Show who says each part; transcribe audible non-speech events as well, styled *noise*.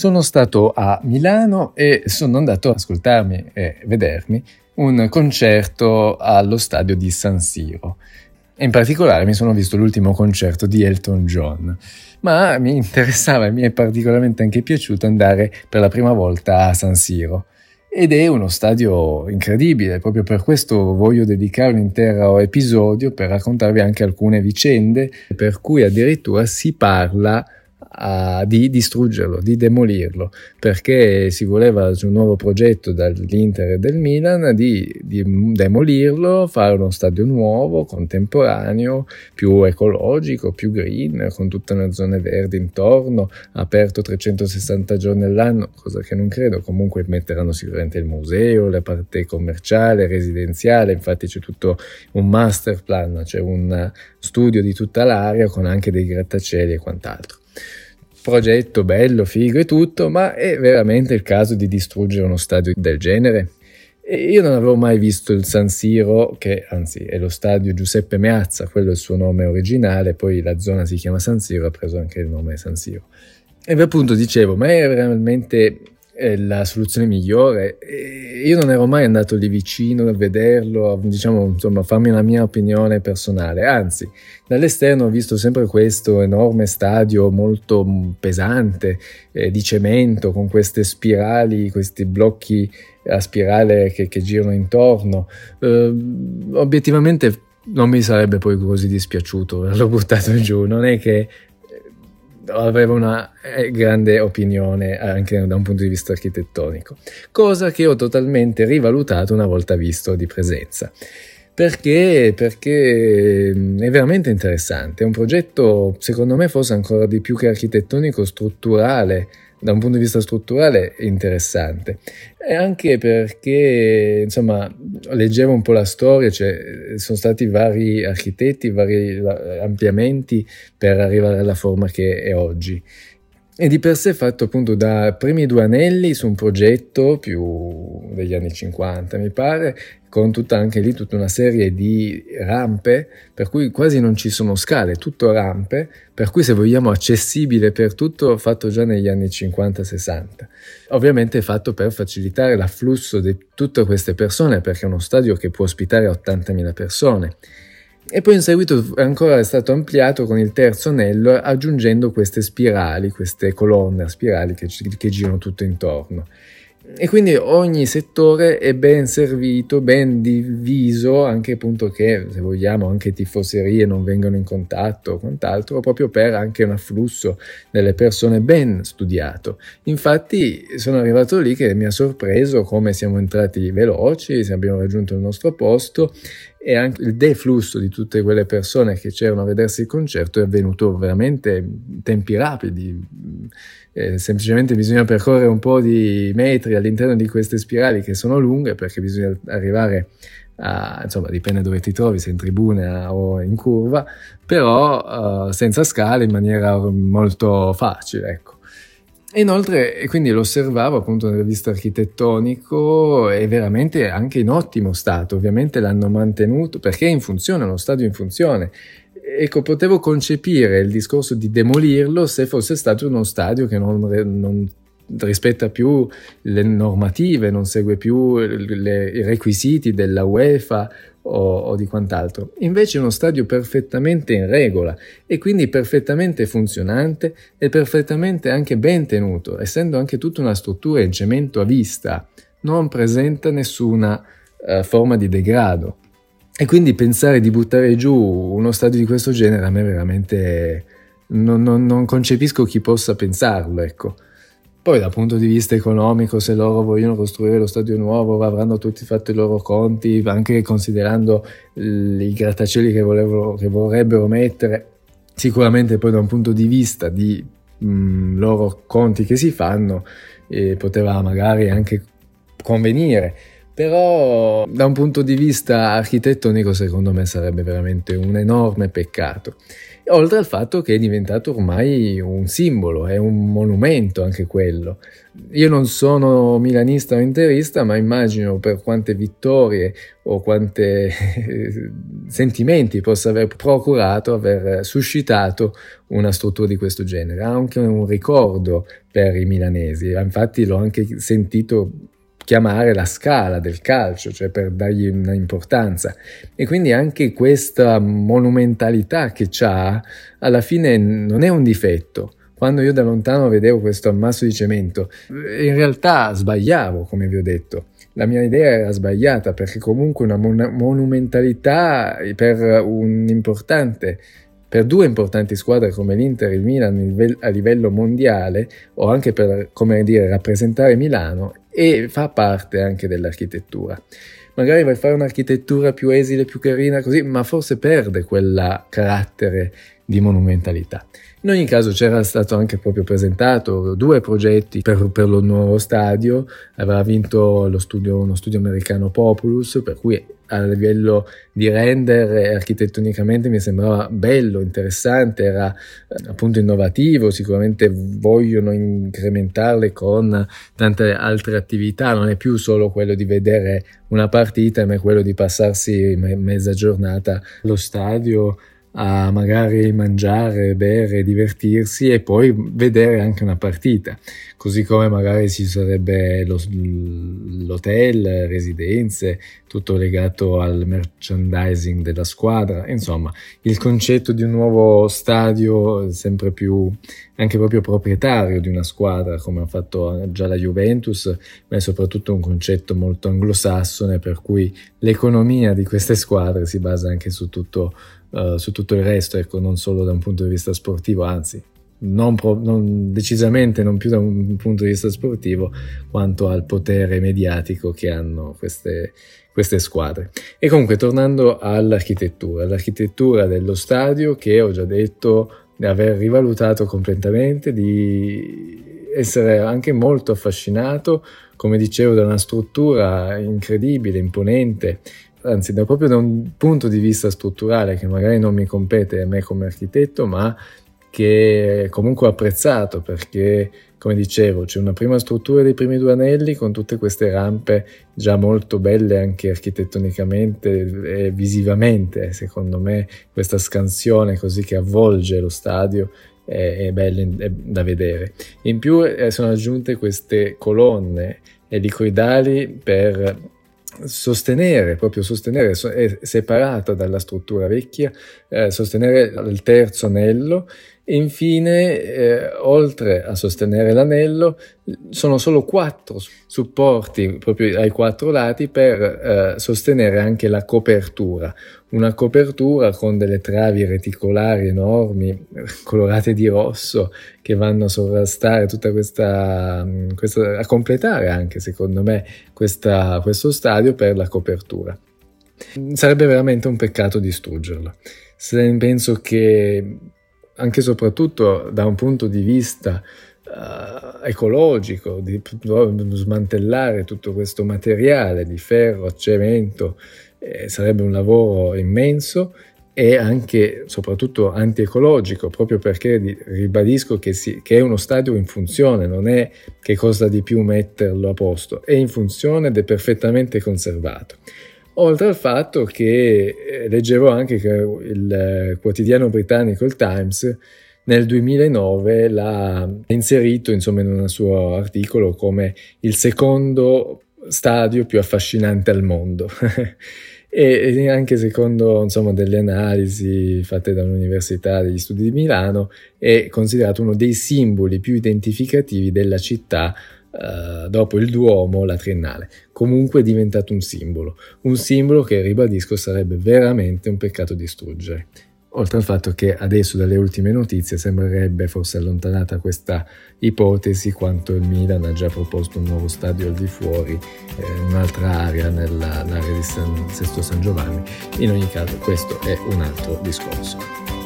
Speaker 1: sono stato a Milano e sono andato ad ascoltarmi e vedermi un concerto allo stadio di San Siro. In particolare mi sono visto l'ultimo concerto di Elton John, ma mi interessava e mi è particolarmente anche piaciuto andare per la prima volta a San Siro. Ed è uno stadio incredibile, proprio per questo voglio dedicare un intero episodio per raccontarvi anche alcune vicende per cui addirittura si parla a, di distruggerlo, di demolirlo, perché si voleva su un nuovo progetto dall'Inter e del Milan di, di demolirlo, fare uno stadio nuovo, contemporaneo, più ecologico, più green, con tutte le zone verdi intorno, aperto 360 giorni all'anno, cosa che non credo, comunque metteranno sicuramente il museo, la parte commerciale, residenziale, infatti c'è tutto un master plan, c'è un studio di tutta l'area con anche dei grattacieli e quant'altro progetto bello, figo e tutto, ma è veramente il caso di distruggere uno stadio del genere? E io non avevo mai visto il San Siro, che anzi è lo stadio Giuseppe Meazza, quello è il suo nome originale, poi la zona si chiama San Siro, ha preso anche il nome San Siro. E appunto dicevo, ma è veramente la soluzione migliore. Io non ero mai andato lì vicino a vederlo, diciamo, insomma, farmi la mia opinione personale. Anzi, dall'esterno ho visto sempre questo enorme stadio molto pesante eh, di cemento con queste spirali, questi blocchi a spirale che, che girano intorno. Eh, obiettivamente non mi sarebbe poi così dispiaciuto averlo buttato giù, non è che aveva una eh, grande opinione anche da un punto di vista architettonico, cosa che ho totalmente rivalutato una volta visto di presenza. Perché? Perché mm, è veramente interessante, è un progetto secondo me forse ancora di più che architettonico strutturale da un punto di vista strutturale interessante. E anche perché insomma leggevo un po' la storia cioè, sono stati vari architetti vari ampliamenti per arrivare alla forma che è oggi e di per sé fatto appunto da primi due anelli su un progetto più degli anni 50 mi pare con tutta anche lì tutta una serie di rampe per cui quasi non ci sono scale tutto rampe per cui se vogliamo accessibile per tutto fatto già negli anni 50-60 ovviamente fatto per facilitare l'afflusso di tutte queste persone perché è uno stadio che può ospitare 80.000 persone e poi in seguito ancora è stato ampliato con il terzo anello aggiungendo queste spirali, queste colonne a spirali che, che girano tutto intorno. E quindi ogni settore è ben servito, ben diviso, anche appunto che se vogliamo anche tifoserie non vengano in contatto o quant'altro, proprio per anche un afflusso delle persone ben studiato. Infatti sono arrivato lì che mi ha sorpreso come siamo entrati veloci, abbiamo raggiunto il nostro posto e anche il deflusso di tutte quelle persone che c'erano a vedersi il concerto è avvenuto veramente in tempi rapidi. Eh, semplicemente bisogna percorrere un po' di metri all'interno di queste spirali che sono lunghe perché bisogna arrivare a, insomma, dipende dove ti trovi, se in tribuna o in curva, però uh, senza scale in maniera molto facile, ecco. Inoltre, e quindi lo osservavo appunto nel visto architettonico, è veramente anche in ottimo stato, ovviamente l'hanno mantenuto perché è in funzione, uno stadio in funzione. Ecco, potevo concepire il discorso di demolirlo se fosse stato uno stadio che non, non rispetta più le normative, non segue più le, i requisiti della UEFA o, o, di quant'altro. Invece è uno stadio perfettamente in regola e quindi perfettamente funzionante e perfettamente anche ben tenuto, essendo anche tutta una struttura in cemento a vista, non presenta nessuna uh, forma di degrado. E quindi pensare di buttare giù uno stadio di questo genere a me veramente non, non, non concepisco chi possa pensarlo, ecco. Poi dal punto di vista economico, se loro vogliono costruire lo stadio nuovo, avranno tutti fatto i loro conti, anche considerando i grattacieli che, volevano, che vorrebbero mettere. Sicuramente poi da un punto di vista di mh, loro conti che si fanno, eh, poteva magari anche convenire. Però da un punto di vista architettonico secondo me sarebbe veramente un enorme peccato. oltre al fatto che è diventato ormai un simbolo, è un monumento anche quello. Io non sono milanista o interista, ma immagino per quante vittorie o quanti *laughs* sentimenti possa aver procurato, aver suscitato una struttura di questo genere. Ha anche un ricordo per i milanesi, infatti l'ho anche sentito chiamare la scala del calcio, cioè per dargli un'importanza. E quindi anche questa monumentalità che ha, alla fine non è un difetto. Quando io da lontano vedevo questo ammasso di cemento, in realtà sbagliavo, come vi ho detto. La mia idea era sbagliata perché comunque una mon- monumentalità per un importante per due importanti squadre come l'Inter e il Milan a livello mondiale o anche per, come dire, rappresentare Milano e fa parte anche dell'architettura. Magari vai a fare un'architettura più esile, più carina, così, ma forse perde quel carattere di monumentalità. In ogni caso c'era stato anche proprio presentato due progetti per, per lo nuovo stadio, aveva vinto studio, uno studio americano Populus, per cui a livello di render architettonicamente mi sembrava bello, interessante, era eh, appunto innovativo, sicuramente vogliono incrementarle con tante altre attività, non è più solo quello di vedere una partita, ma è quello di passarsi mezza giornata allo stadio a magari mangiare, bere, divertirsi e poi vedere anche una partita, così come magari ci sarebbe lo, l'hotel, residenze, tutto legato al merchandising della squadra, insomma il concetto di un nuovo stadio sempre più anche proprio proprietario di una squadra come ha fatto già la Juventus, ma è soprattutto un concetto molto anglosassone per cui l'economia di queste squadre si basa anche su tutto uh, su tutto il resto, ecco, non solo da un punto di vista sportivo, anzi, non pro, non, decisamente non più da un punto di vista sportivo quanto al potere mediatico che hanno queste, queste squadre. E comunque tornando all'architettura, l'architettura dello stadio che ho già detto di aver rivalutato completamente, di essere anche molto affascinato, come dicevo, da una struttura incredibile, imponente, anzi da proprio da un punto di vista strutturale che magari non mi compete a me come architetto, ma che comunque ho apprezzato perché, come dicevo, c'è una prima struttura dei primi due anelli con tutte queste rampe già molto belle anche architettonicamente e visivamente. Secondo me questa scansione così che avvolge lo stadio è, è bella da vedere. In più eh, sono aggiunte queste colonne elicoidali per sostenere, proprio sostenere, è separata dalla struttura vecchia, eh, sostenere il terzo anello e infine, eh, oltre a sostenere l'anello, sono solo quattro supporti proprio ai quattro lati per eh, sostenere anche la copertura. Una copertura con delle travi reticolari enormi, *laughs* colorate di rosso, che vanno a sovrastare tutta questa, questa a completare anche secondo me questa, questo stadio per la copertura. Sarebbe veramente un peccato distruggerlo. Se penso che anche e soprattutto da un punto di vista uh, ecologico, di smantellare tutto questo materiale di ferro, cemento, eh, sarebbe un lavoro immenso e anche soprattutto antiecologico, proprio perché ribadisco che, si, che, è uno stadio in funzione, non è che costa di più metterlo a posto, è in funzione ed è perfettamente conservato. Oltre al fatto che eh, leggevo anche che il quotidiano britannico, il Times, nel 2009 l'ha inserito insomma, in un suo articolo come il secondo stadio più affascinante al mondo. *laughs* e anche secondo insomma, delle analisi fatte dall'Università degli Studi di Milano è considerato uno dei simboli più identificativi della città Uh, dopo il Duomo, la Triennale. Comunque è diventato un simbolo, un simbolo che, ribadisco, sarebbe veramente un peccato distruggere. Oltre al fatto che adesso dalle ultime notizie sembrerebbe forse allontanata questa ipotesi quanto il Milan ha già proposto un nuovo stadio al di fuori, eh, un'altra area, nell'area di San, Sesto San Giovanni. In ogni caso questo è un altro discorso.